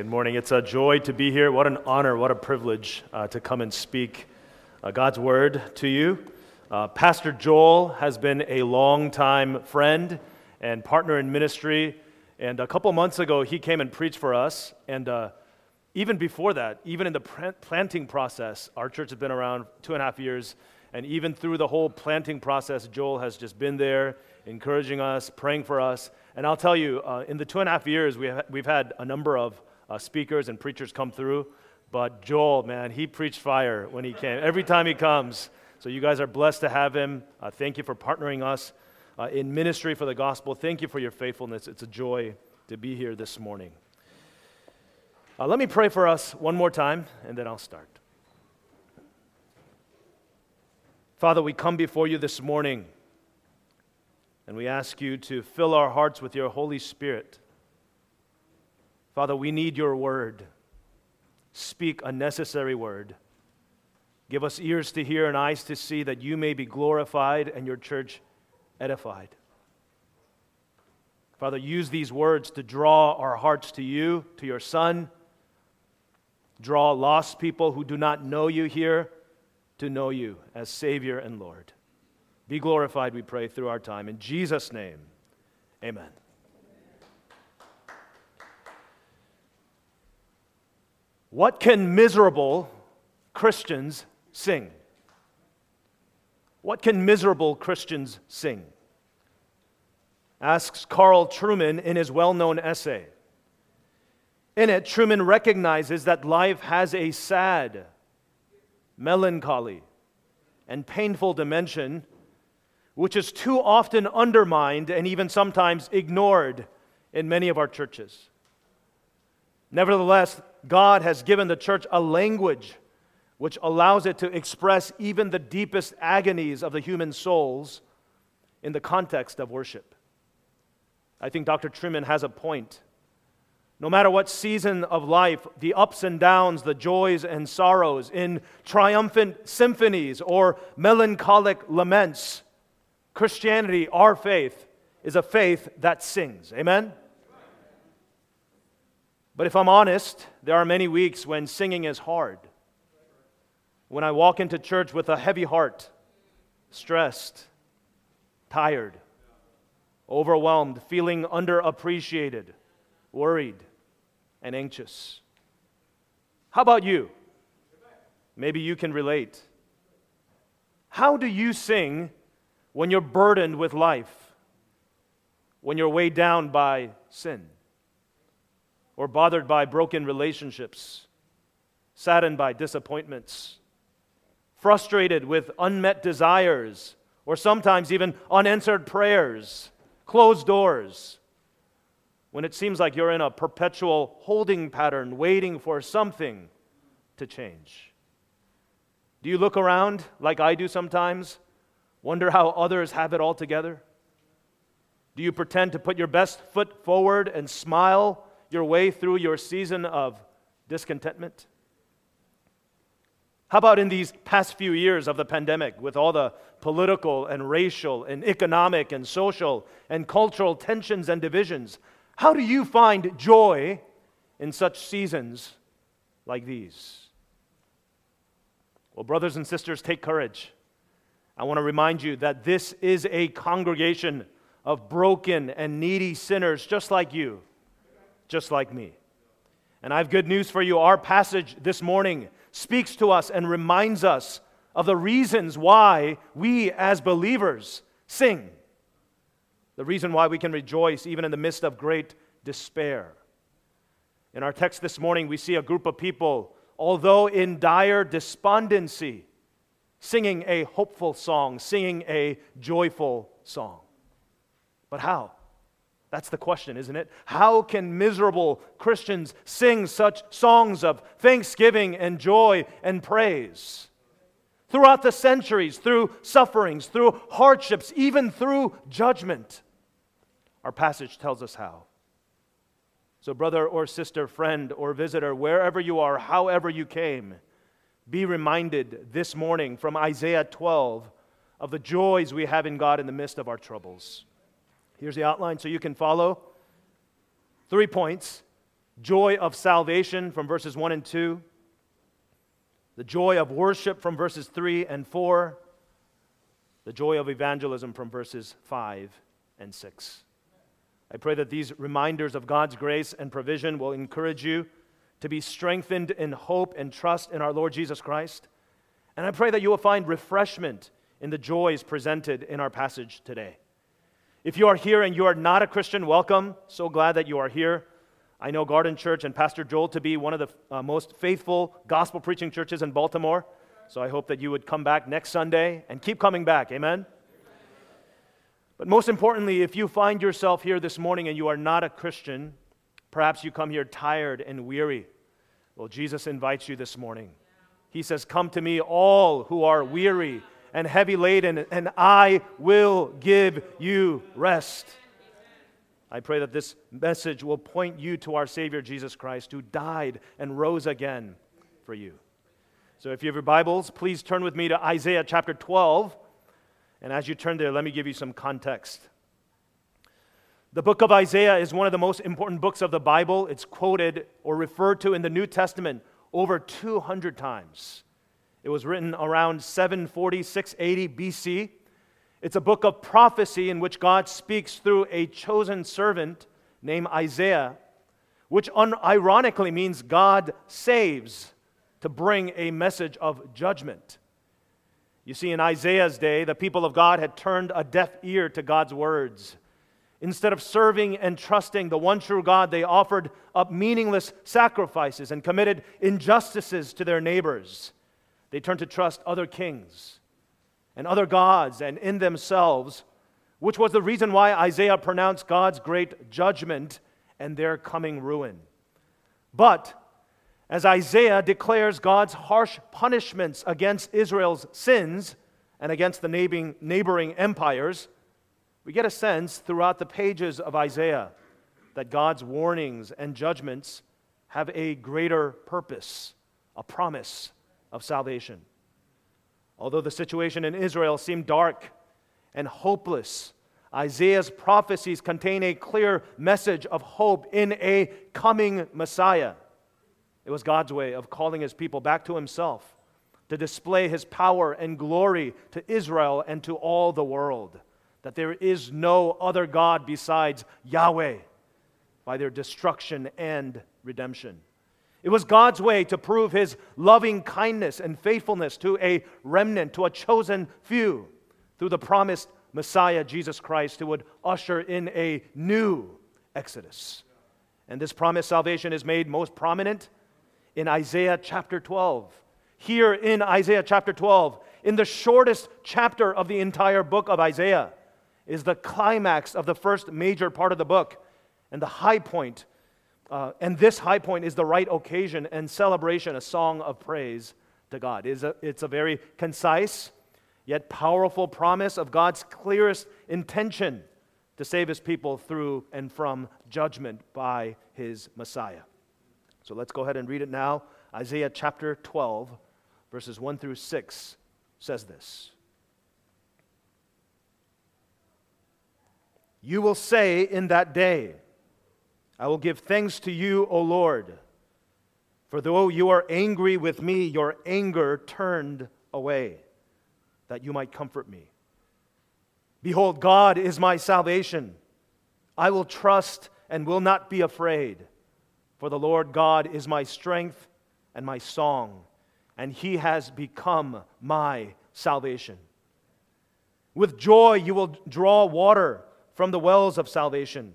Good morning. It's a joy to be here. What an honor, what a privilege uh, to come and speak uh, God's word to you. Uh, Pastor Joel has been a long-time friend and partner in ministry. And a couple months ago, he came and preached for us. And uh, even before that, even in the planting process, our church has been around two and a half years. And even through the whole planting process, Joel has just been there, encouraging us, praying for us. And I'll tell you, uh, in the two and a half years, we have, we've had a number of uh, speakers and preachers come through. But Joel, man, he preached fire when he came. Every time he comes. So you guys are blessed to have him. Uh, thank you for partnering us uh, in ministry for the gospel. Thank you for your faithfulness. It's a joy to be here this morning. Uh, let me pray for us one more time, and then I'll start. Father, we come before you this morning, and we ask you to fill our hearts with your Holy Spirit Father, we need your word. Speak a necessary word. Give us ears to hear and eyes to see that you may be glorified and your church edified. Father, use these words to draw our hearts to you, to your Son. Draw lost people who do not know you here to know you as Savior and Lord. Be glorified, we pray, through our time. In Jesus' name, amen. What can miserable Christians sing? What can miserable Christians sing? Asks Carl Trueman in his well known essay. In it, Trueman recognizes that life has a sad, melancholy, and painful dimension, which is too often undermined and even sometimes ignored in many of our churches. Nevertheless, God has given the church a language which allows it to express even the deepest agonies of the human souls in the context of worship. I think Dr. Trueman has a point. No matter what season of life, the ups and downs, the joys and sorrows, in triumphant symphonies or melancholic laments, Christianity, our faith, is a faith that sings. Amen? But if I'm honest, there are many weeks when singing is hard. When I walk into church with a heavy heart, stressed, tired, overwhelmed, feeling underappreciated, worried, and anxious. How about you? Maybe you can relate. How do you sing when you're burdened with life? When you're weighed down by sin? Or bothered by broken relationships, saddened by disappointments, frustrated with unmet desires, or sometimes even unanswered prayers, closed doors, when it seems like you're in a perpetual holding pattern, waiting for something to change. Do you look around like I do sometimes? Wonder how others have it all together? Do you pretend to put your best foot forward and smile your way through your season of discontentment? How about in these past few years of the pandemic with all the political and racial and economic and social and cultural tensions and divisions? How do you find joy in such seasons like these? Well, brothers and sisters, take courage. I want to remind you that this is a congregation of broken and needy sinners just like you just like me. And I have good news for you. Our passage this morning speaks to us and reminds us of the reasons why we as believers sing. The reason why we can rejoice even in the midst of great despair. In our text this morning, we see a group of people, although in dire despondency, singing a hopeful song, singing a joyful song. But how? That's the question, isn't it? How can miserable Christians sing such songs of thanksgiving and joy and praise? Throughout the centuries, through sufferings, through hardships, even through judgment. Our passage tells us how. So, brother or sister, friend or visitor, wherever you are, however you came, be reminded this morning from Isaiah 12 of the joys we have in God in the midst of our troubles. Here's the outline so you can follow. Three points joy of salvation from verses 1 and 2, the joy of worship from verses 3 and 4, the joy of evangelism from verses 5 and 6. I pray that these reminders of God's grace and provision will encourage you to be strengthened in hope and trust in our Lord Jesus Christ. And I pray that you will find refreshment in the joys presented in our passage today. If you are here and you are not a Christian, welcome. So glad that you are here. I know Garden Church and Pastor Joel to be one of the uh, most faithful gospel preaching churches in Baltimore. So I hope that you would come back next Sunday and keep coming back. Amen. But most importantly, if you find yourself here this morning and you are not a Christian, perhaps you come here tired and weary. Well, Jesus invites you this morning. He says, Come to me, all who are weary and heavy laden, and I will give you rest. I pray that this message will point you to our Savior Jesus Christ, who died and rose again for you. So if you have your Bibles, please turn with me to Isaiah chapter 12. And as you turn there, let me give you some context. The book of Isaiah is one of the most important books of the Bible. It's quoted or referred to in the New Testament over 200 times. It was written around 740, 680 BC. It's a book of prophecy in which God speaks through a chosen servant named Isaiah, which unironically means God saves to bring a message of judgment. You see, in Isaiah's day, the people of God had turned a deaf ear to God's words. Instead of serving and trusting the one true God, they offered up meaningless sacrifices and committed injustices to their neighbors. They turned to trust other kings and other gods and in themselves, which was the reason why Isaiah pronounced God's great judgment and their coming ruin. But as Isaiah declares God's harsh punishments against Israel's sins and against the neighboring empires, we get a sense throughout the pages of Isaiah that God's warnings and judgments have a greater purpose, a promise of salvation. Although the situation in Israel seemed dark and hopeless, Isaiah's prophecies contain a clear message of hope in a coming Messiah. It was God's way of calling his people back to himself to display his power and glory to Israel and to all the world. That there is no other God besides Yahweh by their destruction and redemption. It was God's way to prove his loving kindness and faithfulness to a remnant, to a chosen few, through the promised Messiah, Jesus Christ, who would usher in a new Exodus. And this promised salvation is made most prominent in Isaiah chapter 12. Here in Isaiah chapter 12, in the shortest chapter of the entire book of Isaiah, is the climax of the first major part of the book and the high point. Uh, and this high point is the right occasion and celebration, a song of praise to God. It's a, it's a very concise yet powerful promise of God's clearest intention to save his people through and from judgment by his Messiah. So let's go ahead and read it now. Isaiah chapter 12, verses 1 through 6 says this You will say in that day, I will give thanks to you, O Lord. For though you are angry with me, your anger turned away, that you might comfort me. Behold, God is my salvation. I will trust and will not be afraid. For the Lord God is my strength and my song, and he has become my salvation. With joy you will draw water from the wells of salvation,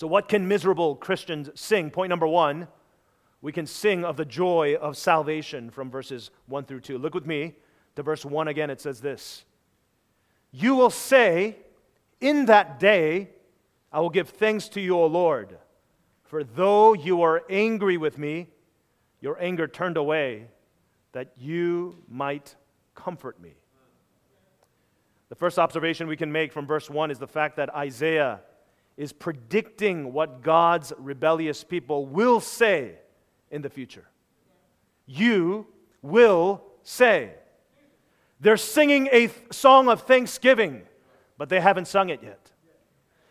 So, what can miserable Christians sing? Point number one, we can sing of the joy of salvation from verses 1 through 2. Look with me to verse 1 again. It says this You will say, In that day, I will give thanks to you, O Lord, for though you are angry with me, your anger turned away that you might comfort me. The first observation we can make from verse 1 is the fact that Isaiah is predicting what God's rebellious people will say in the future. You will say. They're singing a th- song of thanksgiving, but they haven't sung it yet.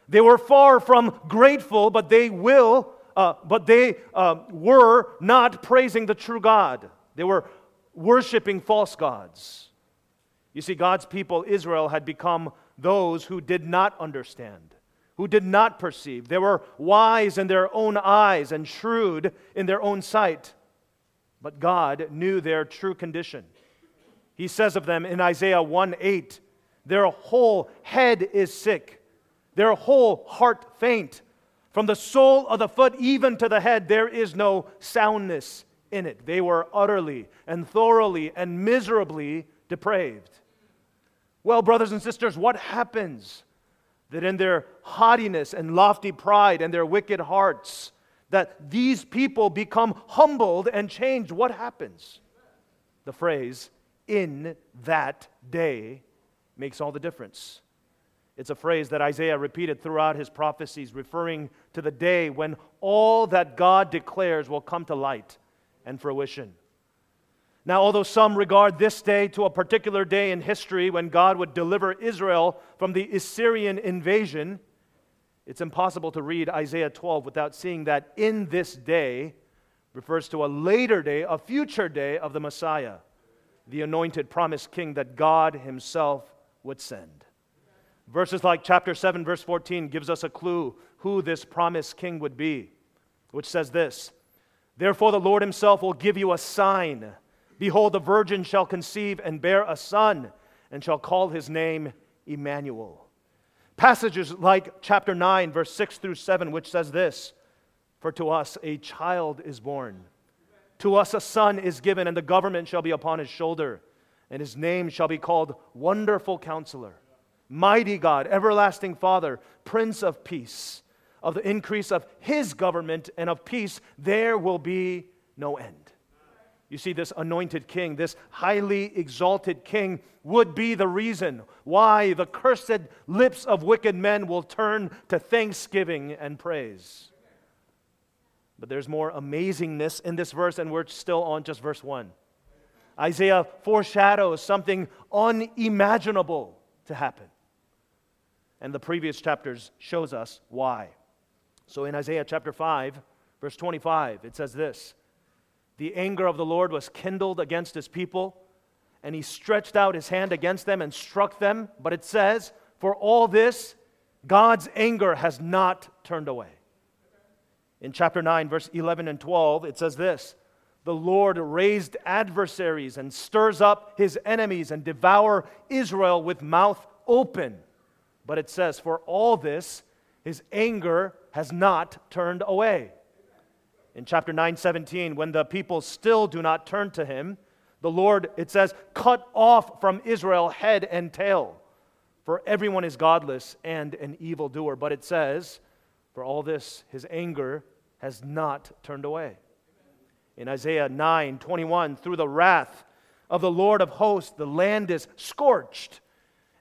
They were far from grateful, but they will, uh, but they uh, were not praising the true God. They were worshiping false gods. You see, God's people, Israel, had become those who did not understand, who did not perceive. They were wise in their own eyes and shrewd in their own sight. But God knew their true condition. He says of them in Isaiah 1 8, their whole head is sick, their whole heart faint. From the sole of the foot even to the head, there is no soundness in it. They were utterly and thoroughly and miserably depraved. Well, brothers and sisters, what happens that in their haughtiness and lofty pride and their wicked hearts, that these people become humbled and changed? What happens? The phrase, in that day, makes all the difference. It's a phrase that Isaiah repeated throughout his prophecies, referring to the day when all that God declares will come to light and fruition. Now, although some regard this day to a particular day in history when God would deliver Israel from the Assyrian invasion, it's impossible to read Isaiah 12 without seeing that in this day refers to a later day, a future day of the Messiah, the anointed promised king that God himself would send. Verses like chapter 7, verse 14 gives us a clue who this promised king would be, which says this Therefore, the Lord himself will give you a sign. Behold, the virgin shall conceive and bear a son, and shall call his name Emmanuel. Passages like chapter 9, verse 6 through 7, which says this For to us a child is born, to us a son is given, and the government shall be upon his shoulder, and his name shall be called Wonderful Counselor, Mighty God, Everlasting Father, Prince of Peace of the increase of his government and of peace, there will be no end. You see, this anointed king, this highly exalted king, would be the reason why the cursed lips of wicked men will turn to thanksgiving and praise. But there's more amazingness in this verse, and we're still on just verse 1. Isaiah foreshadows something unimaginable to happen. And the previous chapters shows us why. So in Isaiah chapter 5, verse 25, it says this The anger of the Lord was kindled against his people, and he stretched out his hand against them and struck them. But it says, For all this, God's anger has not turned away. In chapter 9, verse 11 and 12, it says this The Lord raised adversaries and stirs up his enemies and devour Israel with mouth open. But it says, For all this, his anger has not turned away. In chapter 9, 17, when the people still do not turn to him, the Lord, it says, cut off from Israel head and tail. For everyone is godless and an evildoer. But it says, for all this, his anger has not turned away. In Isaiah 9, 21, through the wrath of the Lord of hosts, the land is scorched,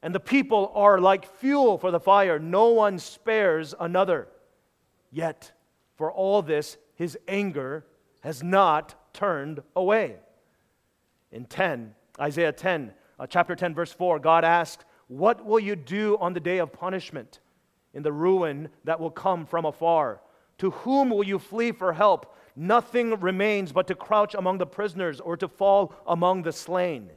and the people are like fuel for the fire. No one spares another. Yet, for all this, his anger has not turned away. In 10, Isaiah 10, uh, chapter 10, verse 4, God asked, What will you do on the day of punishment, in the ruin that will come from afar? To whom will you flee for help? Nothing remains but to crouch among the prisoners or to fall among the slain.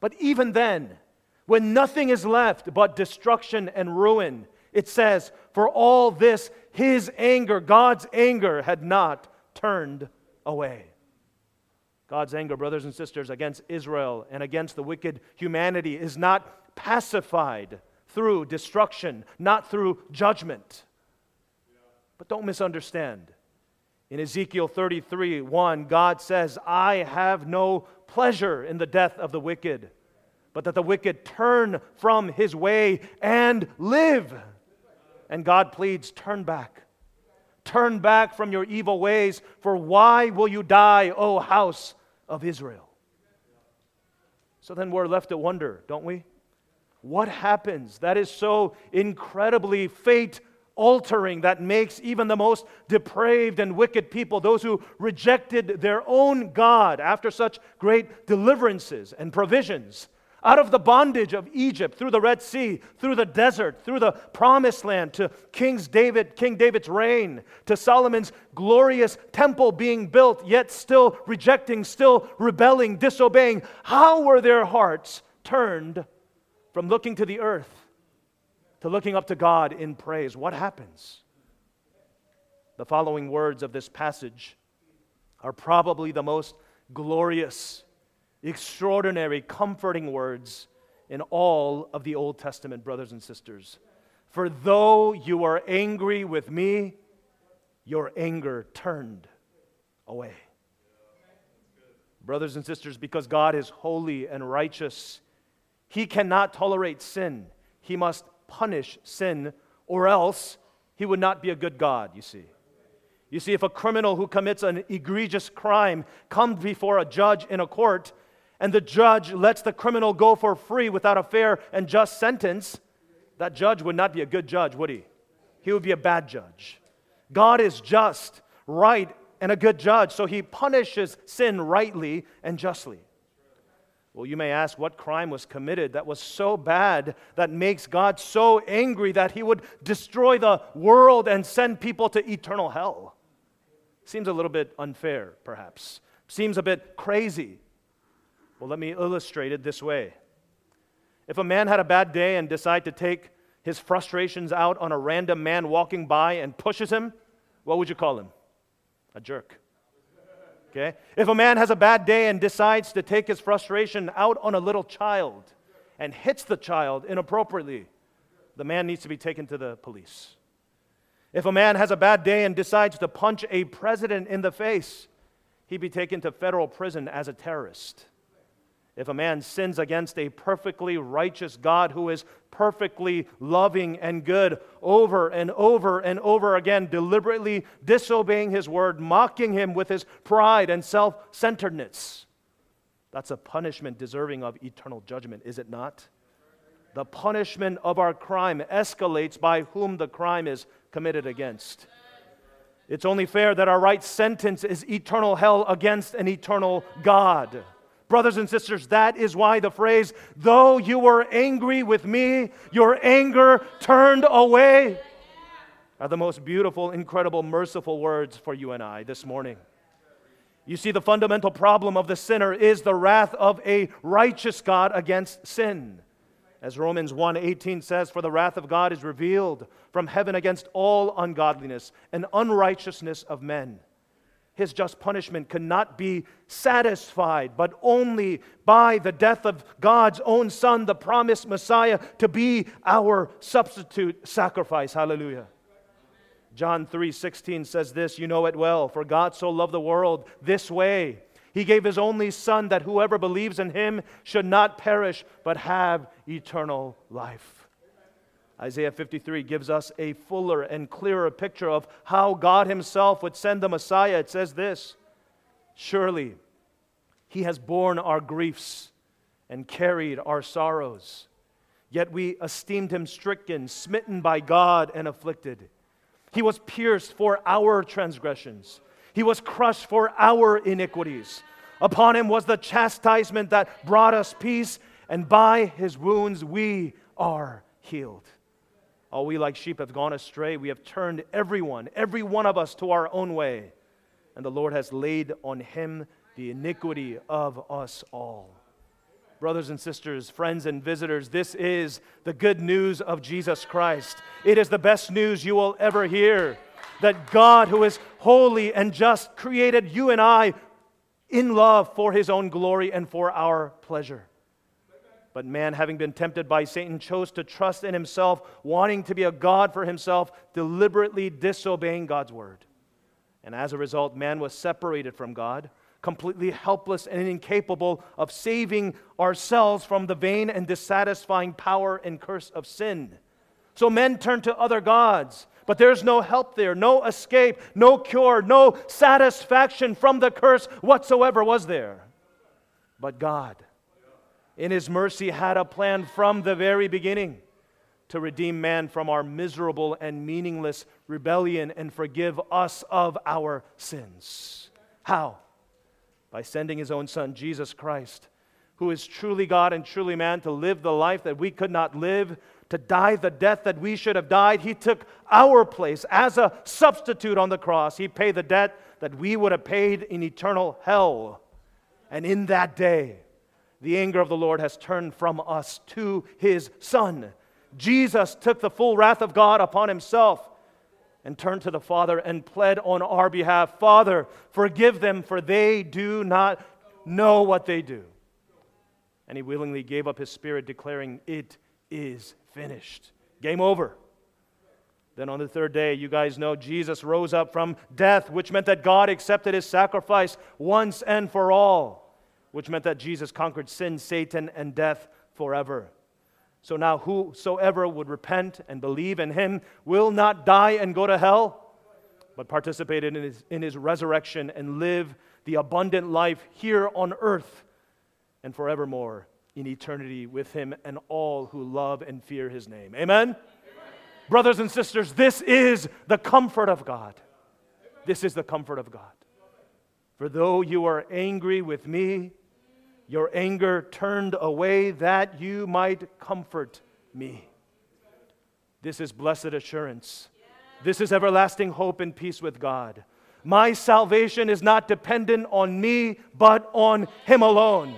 But even then, when nothing is left but destruction and ruin, it says, For all this, his anger, God's anger, had not turned away. God's anger, brothers and sisters, against Israel and against the wicked humanity is not pacified through destruction, not through judgment. But don't misunderstand. In Ezekiel 33 1, God says, I have no pleasure in the death of the wicked, but that the wicked turn from his way and live. And God pleads, turn back. Turn back from your evil ways, for why will you die, O house of Israel? So then we're left to wonder, don't we? What happens that is so incredibly fate altering that makes even the most depraved and wicked people, those who rejected their own God after such great deliverances and provisions, out of the bondage of Egypt, through the Red Sea, through the desert, through the promised land, to King's David, King David's reign, to Solomon's glorious temple being built, yet still rejecting, still rebelling, disobeying. How were their hearts turned from looking to the earth to looking up to God in praise? What happens? The following words of this passage are probably the most glorious extraordinary, comforting words in all of the Old Testament, brothers and sisters. For though you are angry with me, your anger turned away. Brothers and sisters, because God is holy and righteous, He cannot tolerate sin. He must punish sin, or else He would not be a good God, you see. You see, if a criminal who commits an egregious crime comes before a judge in a court, and the judge lets the criminal go for free without a fair and just sentence, that judge would not be a good judge, would he? He would be a bad judge. God is just, right, and a good judge, so he punishes sin rightly and justly. Well, you may ask what crime was committed that was so bad that makes God so angry that he would destroy the world and send people to eternal hell. Seems a little bit unfair, perhaps. Seems a bit crazy. Well, let me illustrate it this way. If a man had a bad day and decided to take his frustrations out on a random man walking by and pushes him, what would you call him? A jerk. Okay? If a man has a bad day and decides to take his frustration out on a little child and hits the child inappropriately, the man needs to be taken to the police. If a man has a bad day and decides to punch a president in the face, he'd be taken to federal prison as a terrorist. If a man sins against a perfectly righteous God who is perfectly loving and good over and over and over again, deliberately disobeying his word, mocking him with his pride and self centeredness, that's a punishment deserving of eternal judgment, is it not? The punishment of our crime escalates by whom the crime is committed against. It's only fair that our right sentence is eternal hell against an eternal God. Brothers and sisters, that is why the phrase, though you were angry with me, your anger turned away, are the most beautiful, incredible, merciful words for you and I this morning. You see, the fundamental problem of the sinner is the wrath of a righteous God against sin. As Romans 1:18 says, for the wrath of God is revealed from heaven against all ungodliness and unrighteousness of men his just punishment cannot be satisfied, but only by the death of God's own Son, the promised Messiah, to be our substitute sacrifice. Hallelujah. John 3:16 says this, you know it well, for God so loved the world this way. He gave his only son that whoever believes in him should not perish but have eternal life. Isaiah 53 gives us a fuller and clearer picture of how God Himself would send the Messiah. It says this Surely He has borne our griefs and carried our sorrows. Yet we esteemed Him stricken, smitten by God, and afflicted. He was pierced for our transgressions, He was crushed for our iniquities. Upon Him was the chastisement that brought us peace, and by His wounds we are healed. All we like sheep have gone astray. We have turned everyone, every one of us, to our own way. And the Lord has laid on him the iniquity of us all. Brothers and sisters, friends and visitors, this is the good news of Jesus Christ. It is the best news you will ever hear that God, who is holy and just, created you and I in love for his own glory and for our pleasure. But man, having been tempted by Satan, chose to trust in himself, wanting to be a God for himself, deliberately disobeying God's word. And as a result, man was separated from God, completely helpless and incapable of saving ourselves from the vain and dissatisfying power and curse of sin. So men turned to other gods, But there's no help there, no escape, no cure, no satisfaction from the curse whatsoever was there. But God, in His mercy, had a plan from the very beginning to redeem man from our miserable and meaningless rebellion and forgive us of our sins. How? By sending His own Son, Jesus Christ, who is truly God and truly man, to live the life that we could not live to die the death that we should have died. He took our place as a substitute on the cross. He paid the debt that we would have paid in eternal hell. And in that day, the anger of the Lord has turned from us to his Son. Jesus took the full wrath of God upon himself and turned to the Father and pled on our behalf Father, forgive them, for they do not know what they do. And he willingly gave up his spirit, declaring, It is finished. Game over. Then on the third day, you guys know Jesus rose up from death, which meant that God accepted his sacrifice once and for all, which meant that Jesus conquered sin, Satan, and death forever. So now, whosoever would repent and believe in him will not die and go to hell, but participate in his, in his resurrection and live the abundant life here on earth and forevermore in eternity with him and all who love and fear his name. Amen? Amen? Brothers and sisters, this is the comfort of God. This is the comfort of God. For though you are angry with me, your anger turned away that you might comfort me. This is blessed assurance. This is everlasting hope and peace with God. My salvation is not dependent on me, but on Him alone.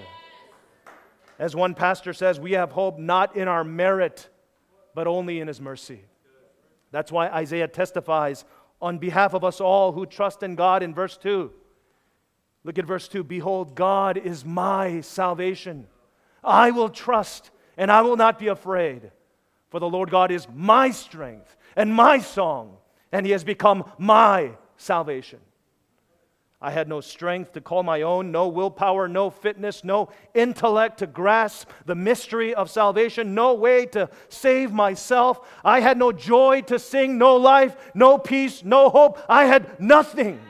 As one pastor says, we have hope not in our merit, but only in his mercy. That's why Isaiah testifies on behalf of us all who trust in God in verse 2. Look at verse 2 Behold, God is my salvation. I will trust and I will not be afraid, for the Lord God is my strength and my song, and he has become my salvation. I had no strength to call my own, no willpower, no fitness, no intellect to grasp the mystery of salvation, no way to save myself. I had no joy to sing, no life, no peace, no hope. I had nothing.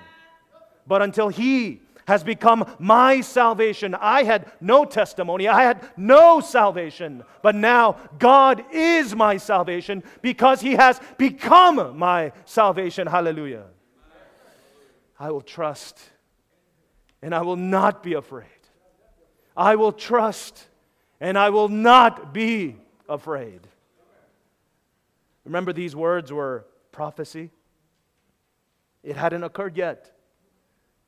But until He has become my salvation, I had no testimony, I had no salvation. But now God is my salvation because He has become my salvation. Hallelujah. I will trust and I will not be afraid. I will trust and I will not be afraid. Remember, these words were prophecy. It hadn't occurred yet.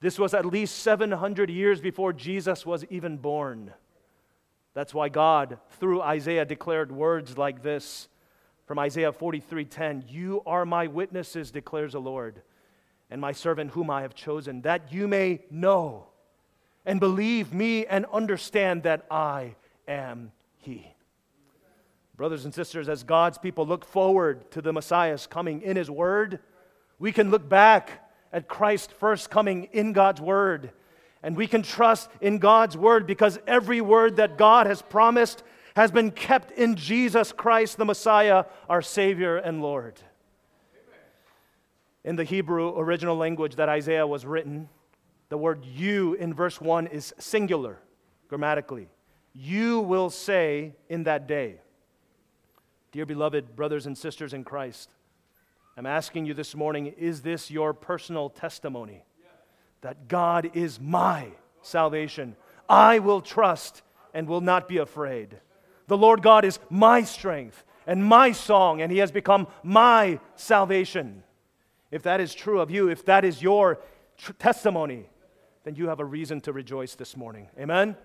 This was at least 700 years before Jesus was even born. That's why God, through Isaiah, declared words like this from Isaiah 43:10, "You are my witnesses," declares the Lord, and my servant whom I have chosen, that you may know and believe me and understand that I am He. Brothers and sisters, as God's people look forward to the Messiah's coming in His Word, we can look back at Christ's first coming in God's Word. And we can trust in God's Word because every word that God has promised has been kept in Jesus Christ, the Messiah, our Savior and Lord in the Hebrew original language that Isaiah was written, the word you in verse 1 is singular grammatically. You will say in that day, Dear beloved brothers and sisters in Christ, I'm asking you this morning, is this your personal testimony? That God is my salvation. I will trust and will not be afraid. The Lord God is my strength and my song, and He has become my salvation. If that is true of you, if that is your tr- testimony, then you have a reason to rejoice this morning. Amen?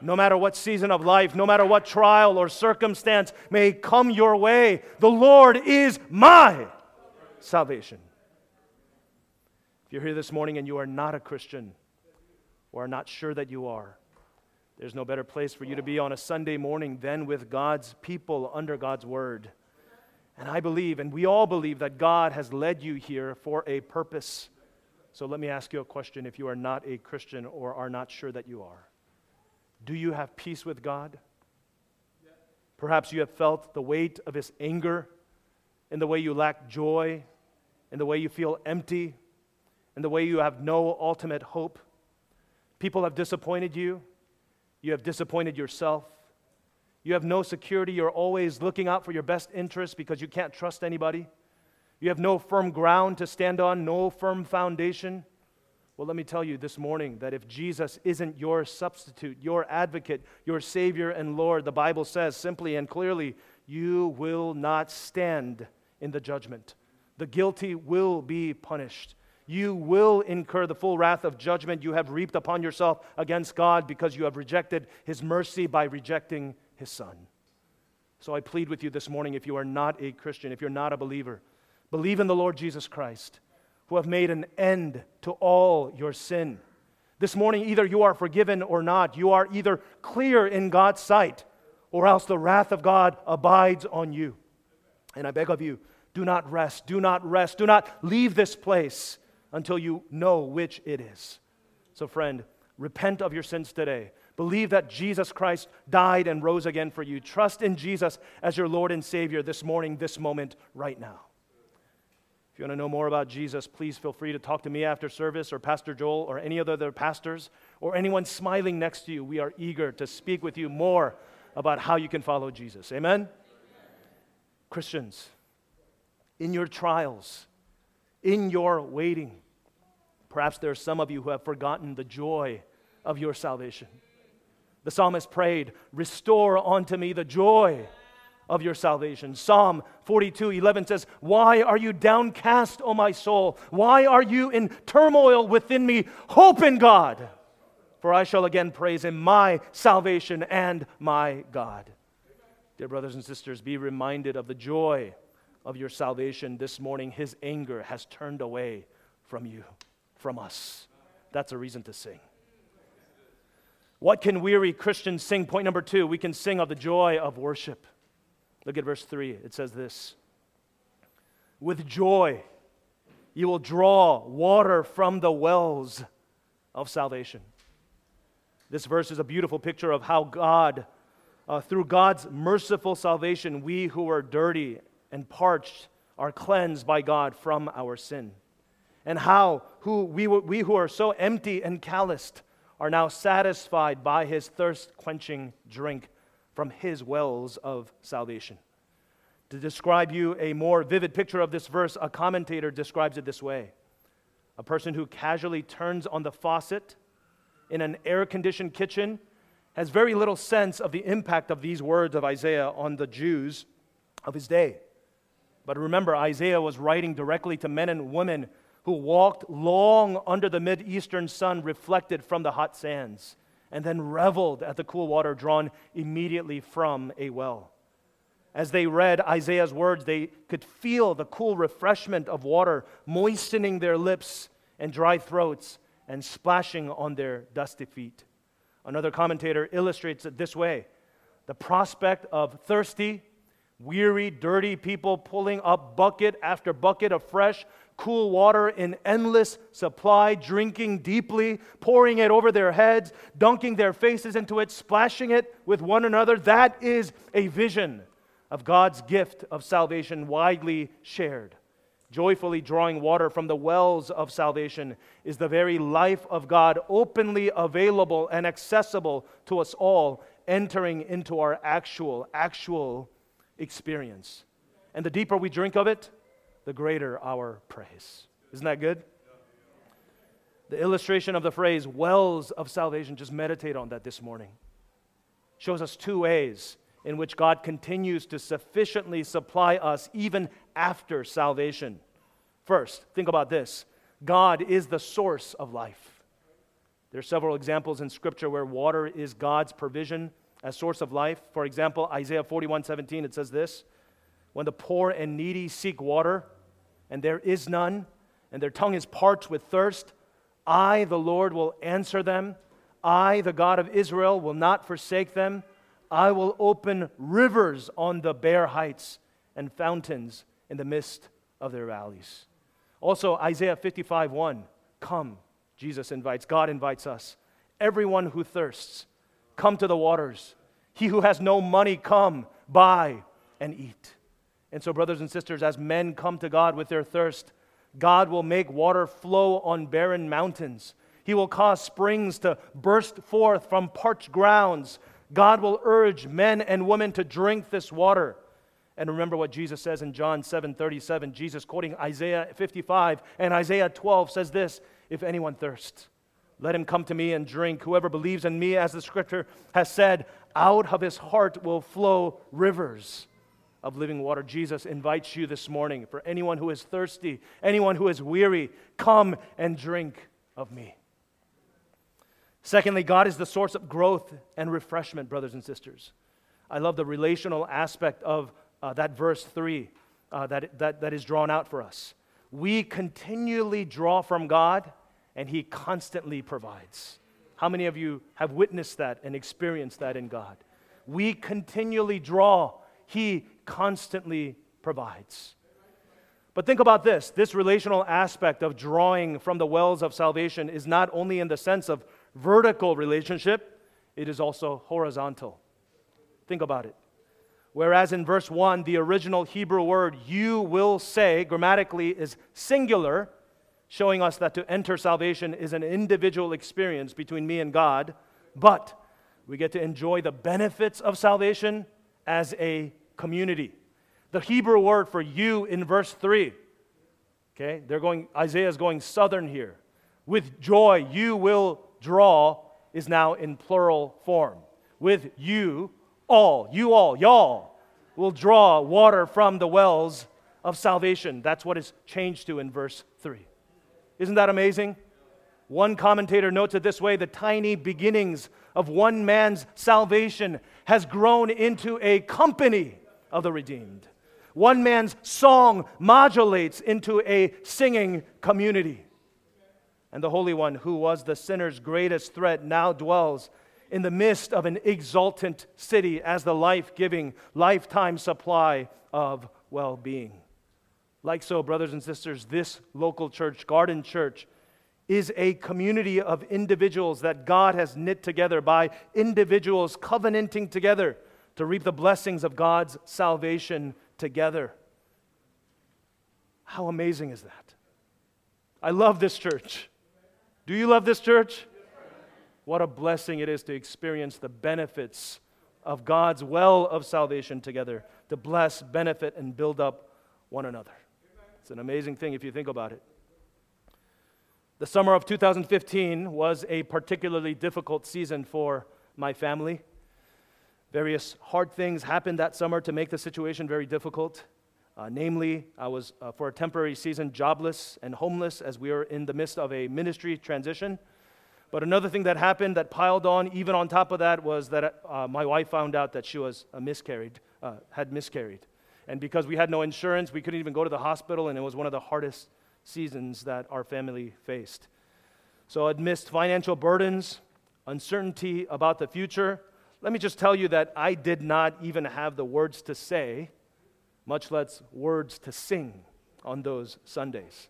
No matter what season of life, no matter what trial or circumstance may come your way, the Lord is my salvation. If you're here this morning and you are not a Christian or are not sure that you are, there's no better place for you to be on a Sunday morning than with God's people under God's word. And I believe, and we all believe, that God has led you here for a purpose. So let me ask you a question if you are not a Christian or are not sure that you are. Do you have peace with God? Perhaps you have felt the weight of His anger in the way you lack joy in the way you feel empty, in the way you have no ultimate hope. People have disappointed you. You have disappointed yourself. You have no security. You're always looking out for your best interest because you can't trust anybody. You have no firm ground to stand on, no firm foundation. Well, let me tell you this morning that if Jesus isn't your substitute, your advocate, your Savior and Lord, the Bible says simply and clearly, you will not stand in the judgment. The guilty will be punished. You will incur the full wrath of judgment you have reaped upon yourself against God because you have rejected His mercy by rejecting His Son. So I plead with you this morning if you are not a Christian, if you're not a believer, believe in the Lord Jesus Christ, who have made an end to all your sin. This morning, either you are forgiven or not. You are either clear in God's sight, or else the wrath of God abides on you. And I beg of you, do not rest, do not rest, do not leave this place until you know which it is. So, friend, repent of your sins today. Believe that Jesus Christ died and rose again for you. Trust in Jesus as your Lord and Savior this morning, this moment, right now. If you want to know more about Jesus, please feel free to talk to me after service or Pastor Joel or any other pastors or anyone smiling next to you. We are eager to speak with you more about how you can follow Jesus. Amen? Amen. Christians, in your trials, in your waiting. Perhaps there are some of you who have forgotten the joy of your salvation. The psalmist prayed, Restore unto me the joy of your salvation. Psalm 42 11 says, Why are you downcast, O my soul? Why are you in turmoil within me? Hope in God, for I shall again praise him, my salvation and my God. Dear brothers and sisters, be reminded of the joy of your salvation this morning, his anger has turned away from you, from us. That's a reason to sing. What can weary Christians sing? Point number two, we can sing of the joy of worship. Look at verse three. It says this With joy, you will draw water from the wells of salvation. This verse is a beautiful picture of how God, uh, through God's merciful salvation, we who are dirty and parched are cleansed by God from our sin. And how who we, we who are so empty and calloused are now satisfied by his thirst quenching drink from his wells of salvation. To describe you a more vivid picture of this verse, a commentator describes it this way A person who casually turns on the faucet in an air conditioned kitchen has very little sense of the impact of these words of Isaiah on the Jews of his day. But remember, Isaiah was writing directly to men and women who walked long under the Mid-Eastern sun reflected from the hot sands and then reveled at the cool water drawn immediately from a well. As they read Isaiah's words, they could feel the cool refreshment of water moistening their lips and dry throats and splashing on their dusty feet. Another commentator illustrates it this way the prospect of thirsty, Weary, dirty people pulling up bucket after bucket of fresh, cool water in endless supply, drinking deeply, pouring it over their heads, dunking their faces into it, splashing it with one another. That is a vision of God's gift of salvation widely shared. Joyfully drawing water from the wells of salvation is the very life of God, openly available and accessible to us all, entering into our actual, actual experience. And the deeper we drink of it, the greater our praise. Isn't that good? The illustration of the phrase wells of salvation, just meditate on that this morning, shows us two ways in which God continues to sufficiently supply us even after salvation. First, think about this God is the source of life. There are several examples in Scripture where water is God's provision as source of life. For example, Isaiah 41 17, it says this When the poor and needy seek water, and there is none, and their tongue is parched with thirst, I, the Lord, will answer them. I, the God of Israel, will not forsake them. I will open rivers on the bare heights and fountains in the midst of their valleys. Also, Isaiah 55 1, come, Jesus invites, God invites us. Everyone who thirsts, Come to the waters. He who has no money, come, buy, and eat. And so, brothers and sisters, as men come to God with their thirst, God will make water flow on barren mountains. He will cause springs to burst forth from parched grounds. God will urge men and women to drink this water. And remember what Jesus says in John 7 37. Jesus quoting Isaiah 55 and Isaiah 12 says this If anyone thirsts, let him come to me and drink. Whoever believes in me, as the scripture has said, out of his heart will flow rivers of living water. Jesus invites you this morning for anyone who is thirsty, anyone who is weary, come and drink of me. Secondly, God is the source of growth and refreshment, brothers and sisters. I love the relational aspect of uh, that verse 3 uh, that, that, that is drawn out for us. We continually draw from God, and He constantly provides. How many of you have witnessed that and experienced that in God? We continually draw, He constantly provides. But think about this this relational aspect of drawing from the wells of salvation is not only in the sense of vertical relationship, it is also horizontal. Think about it. Whereas in verse 1, the original Hebrew word you will say grammatically is singular, showing us that to enter salvation is an individual experience between me and God, but we get to enjoy the benefits of salvation as a community. The Hebrew word for you in verse 3, okay, they're going, Isaiah is going southern here. With joy, you will draw is now in plural form. With you, all, you all, y'all, will draw water from the wells of salvation. That's what is changed to in verse 3. Isn't that amazing? One commentator notes it this way the tiny beginnings of one man's salvation has grown into a company of the redeemed. One man's song modulates into a singing community. And the Holy One, who was the sinner's greatest threat, now dwells in the midst of an exultant city as the life giving, lifetime supply of well being. Like so, brothers and sisters, this local church, Garden Church, is a community of individuals that God has knit together by individuals covenanting together to reap the blessings of God's salvation together. How amazing is that? I love this church. Do you love this church? What a blessing it is to experience the benefits of God's well of salvation together, to bless, benefit, and build up one another. It's an amazing thing if you think about it. The summer of 2015 was a particularly difficult season for my family. Various hard things happened that summer to make the situation very difficult. Uh, namely, I was uh, for a temporary season jobless and homeless as we were in the midst of a ministry transition. But another thing that happened that piled on, even on top of that, was that uh, my wife found out that she was miscarried, uh, had miscarried. And because we had no insurance, we couldn't even go to the hospital, and it was one of the hardest seasons that our family faced. So, amidst financial burdens, uncertainty about the future, let me just tell you that I did not even have the words to say much less words to sing on those Sundays.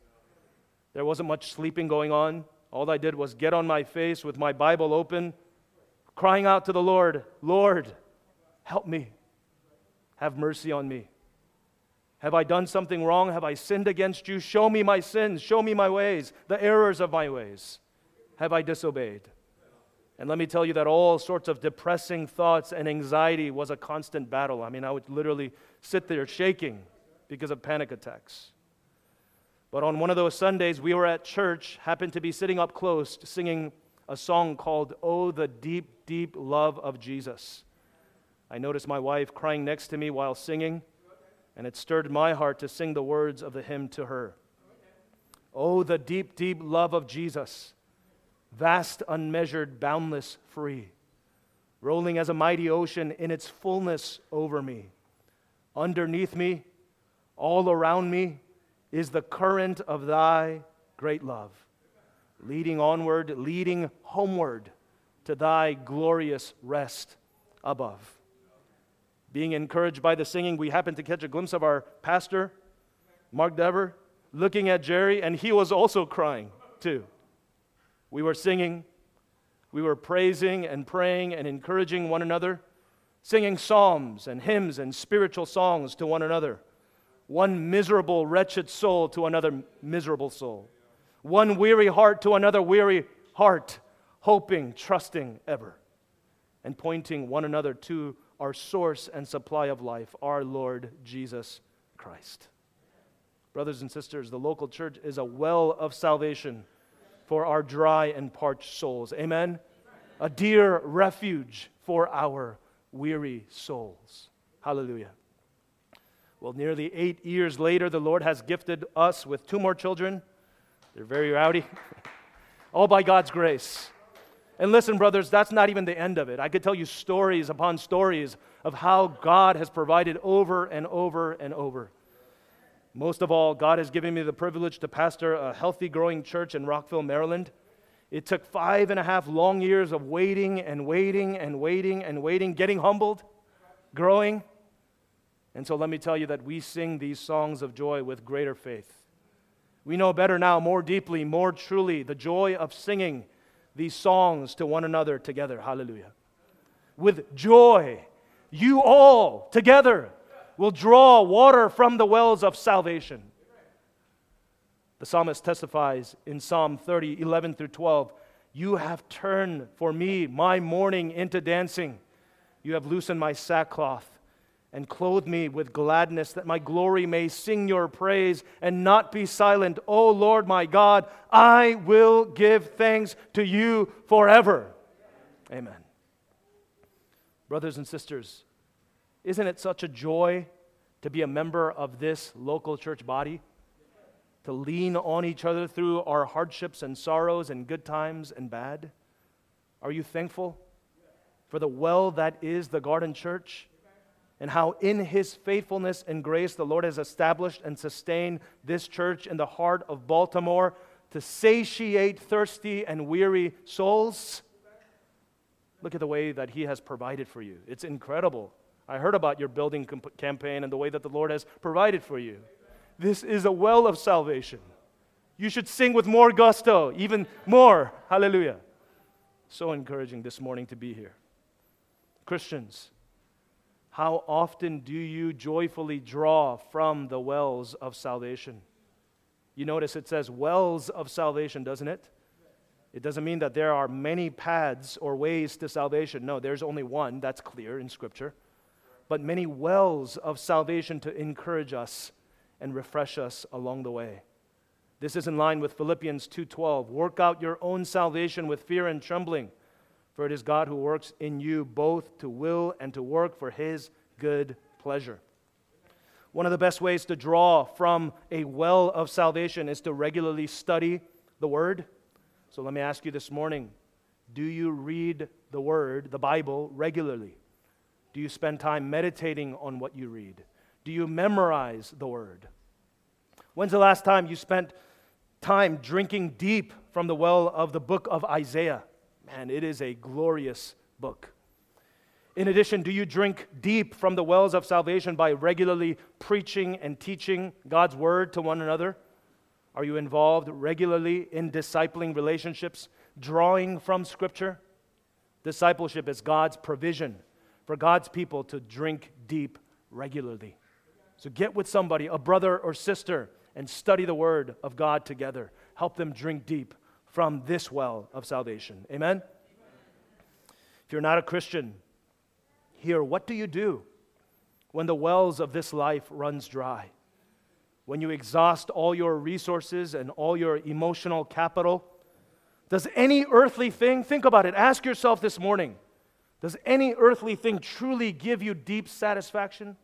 There wasn't much sleeping going on. All I did was get on my face with my Bible open, crying out to the Lord, Lord, help me. Have mercy on me. Have I done something wrong? Have I sinned against you? Show me my sins. Show me my ways, the errors of my ways. Have I disobeyed? And let me tell you that all sorts of depressing thoughts and anxiety was a constant battle. I mean, I would literally sit there shaking because of panic attacks. But on one of those Sundays, we were at church, happened to be sitting up close, singing a song called Oh, the Deep, Deep Love of Jesus. I noticed my wife crying next to me while singing, and it stirred my heart to sing the words of the hymn to her. Oh, the deep, deep love of Jesus vast, unmeasured, boundless, free, rolling as a mighty ocean in its fullness over me. Underneath me, all around me, is the current of thy great love, leading onward, leading homeward to thy glorious rest above. Being encouraged by the singing, we happened to catch a glimpse of our pastor, Mark Dever, looking at Jerry, and he was also crying too. We were singing, we were praising and praying and encouraging one another, singing psalms and hymns and spiritual songs to one another, one miserable, wretched soul to another miserable soul, one weary heart to another weary heart, hoping, trusting ever, and pointing one another to our source and supply of life, our Lord Jesus Christ. Brothers and sisters, the local church is a well of salvation for our dry and parched souls. Amen? A dear refuge for our weary souls. Hallelujah. Well, nearly eight years later, the Lord has gifted us with two more children. They're very rowdy, all by God's grace. And listen, brothers, that's not even the end of it. I could tell you stories upon stories of how God has provided over and over and over. Most of all, God has given me the privilege to pastor a healthy, growing church in Rockville, Maryland. It took five and a half long years of waiting and waiting and waiting and waiting, getting humbled, growing, and so let me tell you that we sing these songs of joy with greater faith. We know better now, more deeply, more truly, the joy of singing these songs to one another together. Hallelujah. With joy, you all together will draw water from the wells of salvation. The psalmist testifies in Psalm 30, 11 through 12 You have turned for me my mourning into dancing, you have loosened my sackcloth and clothe me with gladness, that my glory may sing your praise and not be silent. O Lord my God, I will give thanks to you forever. Amen. Brothers and sisters, isn't it such a joy to be a member of this local church body? To lean on each other through our hardships and sorrows and good times and bad? Are you thankful for the well that is the Garden Church? And how in his faithfulness and grace the Lord has established and sustained this church in the heart of Baltimore to satiate thirsty and weary souls. Look at the way that he has provided for you. It's incredible. I heard about your building comp- campaign and the way that the Lord has provided for you. This is a well of salvation. You should sing with more gusto, even more. Hallelujah. So encouraging this morning to be here. Christians, how often do you joyfully draw from the wells of salvation? You notice it says wells of salvation, doesn't it? It doesn't mean that there are many paths or ways to salvation. No, there's only one. That's clear in Scripture. But many wells of salvation to encourage us and refresh us along the way. This is in line with Philippians 2:12. Work out your own salvation with fear and trembling. For it is God who works in you both to will and to work for his good pleasure. One of the best ways to draw from a well of salvation is to regularly study the Word. So let me ask you this morning do you read the Word, the Bible, regularly? Do you spend time meditating on what you read? Do you memorize the Word? When's the last time you spent time drinking deep from the well of the book of Isaiah? Man, it is a glorious book. In addition, do you drink deep from the wells of salvation by regularly preaching and teaching God's word to one another? Are you involved regularly in discipling relationships, drawing from Scripture? Discipleship is God's provision for God's people to drink deep regularly. So get with somebody, a brother or sister, and study the Word of God together. Help them drink deep from this well of salvation. Amen? If you're not a Christian, here, what do you do when the wells of this life runs dry? When you exhaust all your resources and all your emotional capital? Does any earthly thing, think about it, ask yourself this morning, does any earthly thing truly give you deep satisfaction?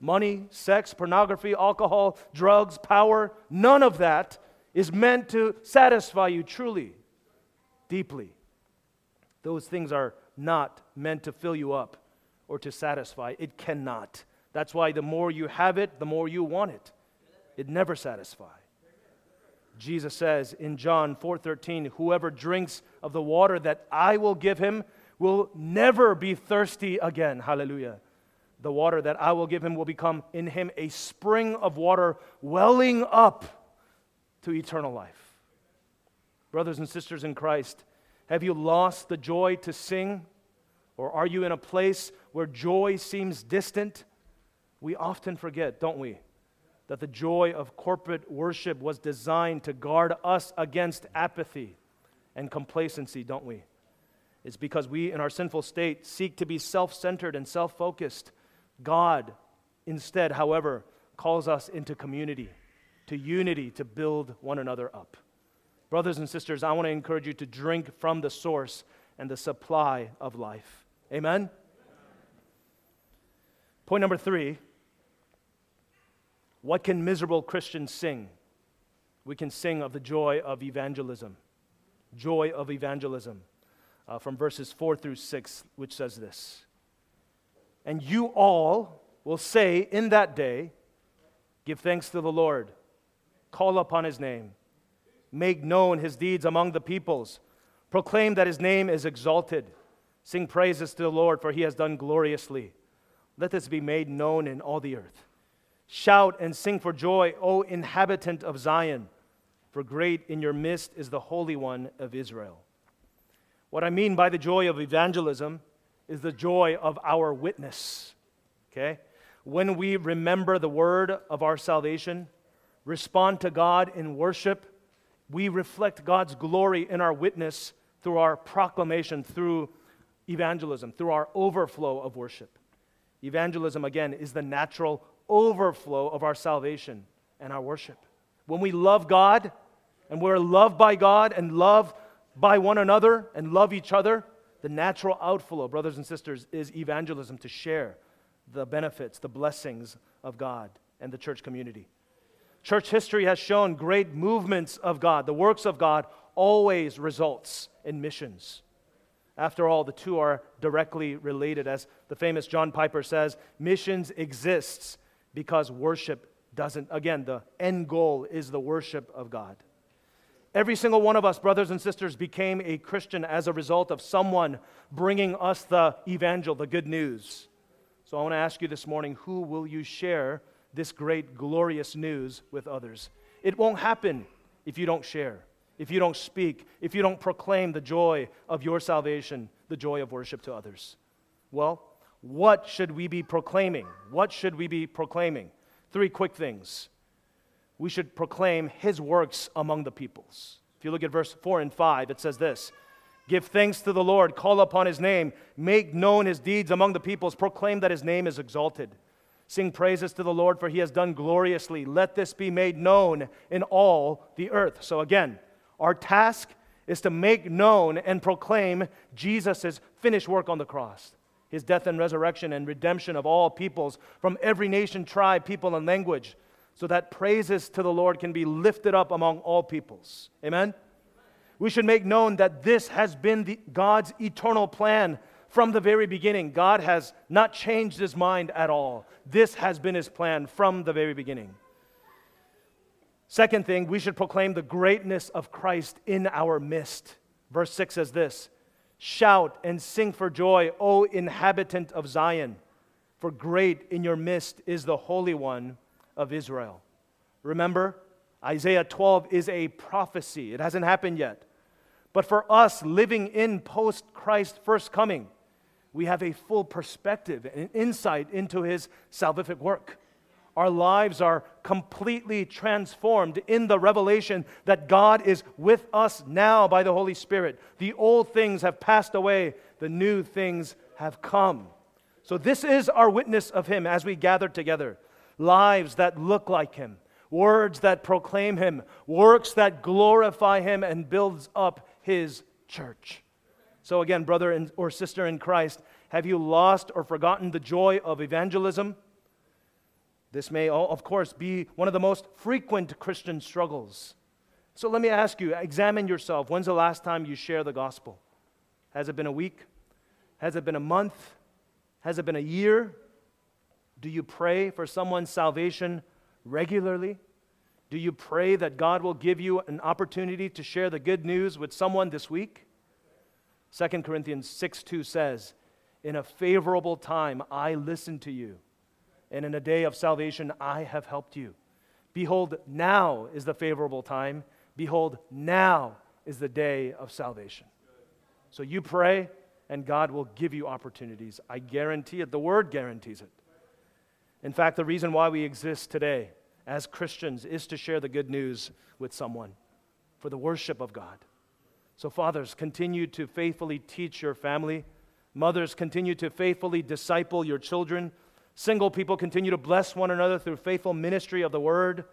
Money, sex, pornography, alcohol, drugs, power, none of that is meant to satisfy you truly, deeply. Those things are not meant to fill you up or to satisfy. It cannot. That's why the more you have it, the more you want it. It never satisfies. Jesus says in John 4:13, "Whoever drinks of the water that I will give him will never be thirsty again." Hallelujah. The water that I will give him will become in him a spring of water welling up to eternal life. Brothers and sisters in Christ, have you lost the joy to sing? Or are you in a place where joy seems distant? We often forget, don't we, that the joy of corporate worship was designed to guard us against apathy and complacency, don't we? It's because we, in our sinful state, seek to be self centered and self focused. God, instead, however, calls us into community, to unity, to build one another up. Brothers and sisters, I want to encourage you to drink from the source and the supply of life. Amen? Point number three what can miserable Christians sing? We can sing of the joy of evangelism. Joy of evangelism. Uh, from verses 4 through 6, which says this And you all will say in that day, Give thanks to the Lord, call upon his name, make known his deeds among the peoples, proclaim that his name is exalted, sing praises to the Lord, for he has done gloriously. Let this be made known in all the earth. Shout and sing for joy, O inhabitant of Zion, for great in your midst is the Holy One of Israel. What I mean by the joy of evangelism is the joy of our witness. Okay? When we remember the word of our salvation, respond to God in worship, we reflect God's glory in our witness through our proclamation, through evangelism, through our overflow of worship. Evangelism, again, is the natural overflow of our salvation and our worship. When we love God and we're loved by God and love by one another and love each other, the natural outflow, brothers and sisters, is evangelism to share the benefits, the blessings of God and the church community. Church history has shown great movements of God. The works of God always results in missions. After all, the two are directly related. As the famous John Piper says, missions exists because worship doesn't. Again, the end goal is the worship of God. Every single one of us, brothers and sisters, became a Christian as a result of someone bringing us the evangel, the good news. So I want to ask you this morning who will you share this great, glorious news with others? It won't happen if you don't share, if you don't speak, if you don't proclaim the joy of your salvation, the joy of worship to others. Well, what should we be proclaiming? What should we be proclaiming? Three quick things. We should proclaim his works among the peoples. If you look at verse 4 and 5, it says this Give thanks to the Lord, call upon his name, make known his deeds among the peoples, proclaim that his name is exalted. Sing praises to the Lord, for he has done gloriously. Let this be made known in all the earth. So, again, our task is to make known and proclaim Jesus' finished work on the cross his death and resurrection and redemption of all peoples from every nation, tribe, people, and language, so that praises to the Lord can be lifted up among all peoples. Amen? We should make known that this has been the, God's eternal plan from the very beginning. God has not changed his mind at all. This has been his plan from the very beginning. Second thing, we should proclaim the greatness of Christ in our midst. Verse 6 says this Shout and sing for joy, O inhabitant of Zion, for great in your midst is the Holy One of Israel. Remember, Isaiah 12 is a prophecy, it hasn't happened yet. But for us living in post Christ first coming, we have a full perspective and insight into his salvific work our lives are completely transformed in the revelation that God is with us now by the Holy Spirit. The old things have passed away, the new things have come. So, this is our witness of Him as we gather together. Lives that look like Him, words that proclaim Him, works that glorify Him and builds up His church. So, again, brother or sister in Christ, have you lost or forgotten the joy of evangelism? This may, oh, of course, be one of the most frequent Christian struggles. So let me ask you examine yourself. When's the last time you share the gospel? Has it been a week? Has it been a month? Has it been a year? Do you pray for someone's salvation regularly? Do you pray that God will give you an opportunity to share the good news with someone this week? 2 Corinthians 6 2 says, In a favorable time I listened to you and in a day of salvation I have helped you. Behold, now is the favorable time. Behold, now is the day of salvation. So you pray, and God will give you opportunities. I guarantee it. The word guarantees it. In fact, the reason why we exist today as Christians is to share the good news with someone for the worship of God. So, fathers, continue to faithfully teach your family. Mothers, continue to faithfully disciple your children. Single people, continue to bless one another through faithful ministry of the word.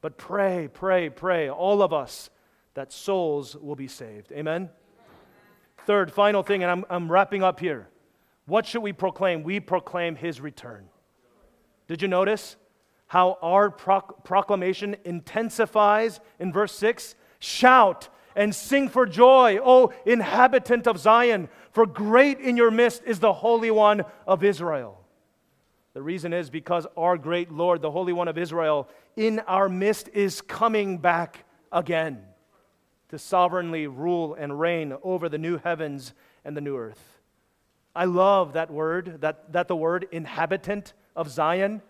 But pray, pray, pray, all of us, that souls will be saved. Amen? Third, final thing, and I'm, I'm wrapping up here. What should we proclaim? We proclaim his return. Did you notice how our proc- proclamation intensifies in verse 6? Shout and sing for joy, O inhabitant of Zion, for great in your midst is the Holy One of Israel. The reason is because our great Lord, the Holy One of Israel, in our midst is coming back again to sovereignly rule and reign over the new heavens and the new earth. I love that word, that, that the word inhabitant of Zion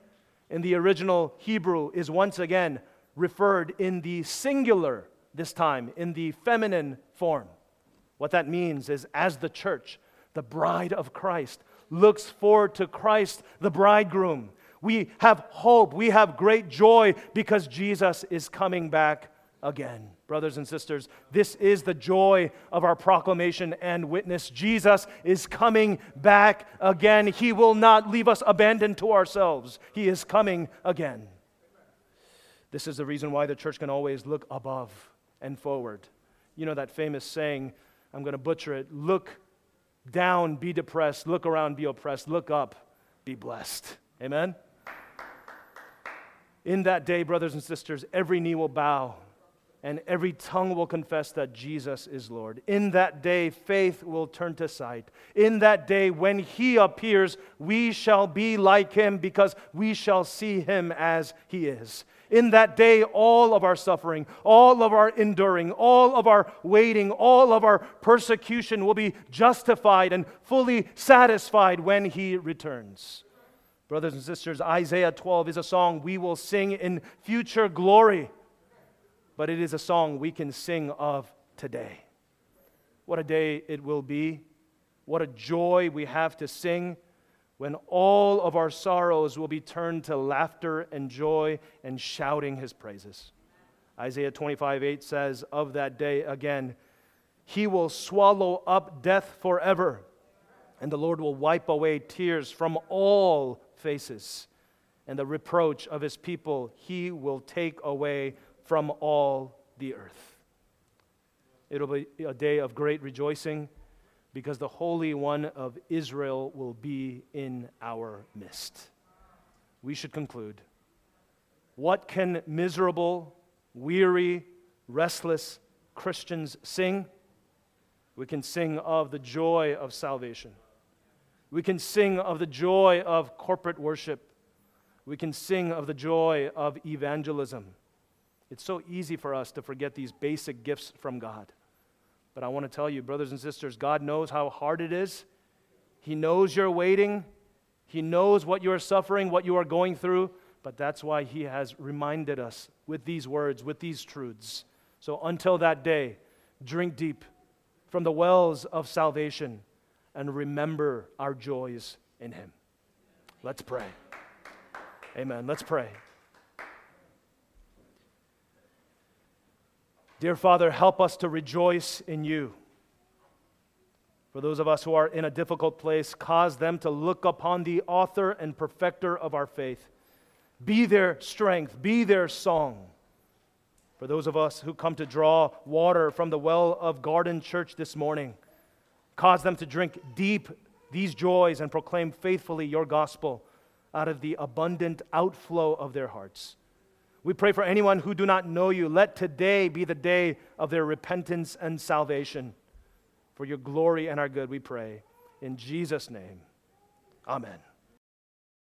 in the original Hebrew is once again referred in the singular, this time in the feminine form. What that means is, as the church, the bride of Christ, looks forward to Christ, the bridegroom, we have hope, we have great joy because Jesus is coming back again. Brothers and sisters, this is the joy of our proclamation and witness. Jesus is coming back again. He will not leave us abandoned to ourselves. He is coming again. This is the reason why the church can always look above and forward. You know that famous saying, I'm going to butcher it look down, be depressed, look around, be oppressed, look up, be blessed. Amen? In that day, brothers and sisters, every knee will bow and every tongue will confess that Jesus is Lord. In that day, faith will turn to sight. In that day, when He appears, we shall be like Him because we shall see Him as He is. In that day, all of our suffering, all of our enduring, all of our waiting, all of our persecution will be justified and fully satisfied when He returns. Brothers and sisters, Isaiah 12 is a song we will sing in future glory but it is a song we can sing of today. What a day it will be. What a joy we have to sing when all of our sorrows will be turned to laughter and joy and shouting his praises. Isaiah 25 8 says, Of that day again, he will swallow up death forever, and the Lord will wipe away tears from all faces, and the reproach of his people he will take away from all the earth. It'll be a day of great rejoicing because the Holy One of Israel will be in our midst. We should conclude. What can miserable, weary, restless Christians sing? We can sing of the joy of salvation. We can sing of the joy of corporate worship. We can sing of the joy of evangelism. It's so easy for us to forget these basic gifts from God. But I want to tell you, brothers and sisters, God knows how hard it is. He knows you're waiting. He knows what you are suffering, what you are going through. But that's why He has reminded us with these words, with these truths. So until that day, drink deep from the wells of salvation and remember our joys in Him. Let's pray. Amen. Let's pray. Dear Father, help us to rejoice in you. For those of us who are in a difficult place, cause them to look upon the author and perfecter of our faith. Be their strength, be their song. For those of us who come to draw water from the well of Garden Church this morning, cause them to drink deep these joys and proclaim faithfully your gospel out of the abundant outflow of their hearts. We pray for anyone who do not know you. Let today be the day of their repentance and salvation. For your glory and our good, we pray. In Jesus' name, amen.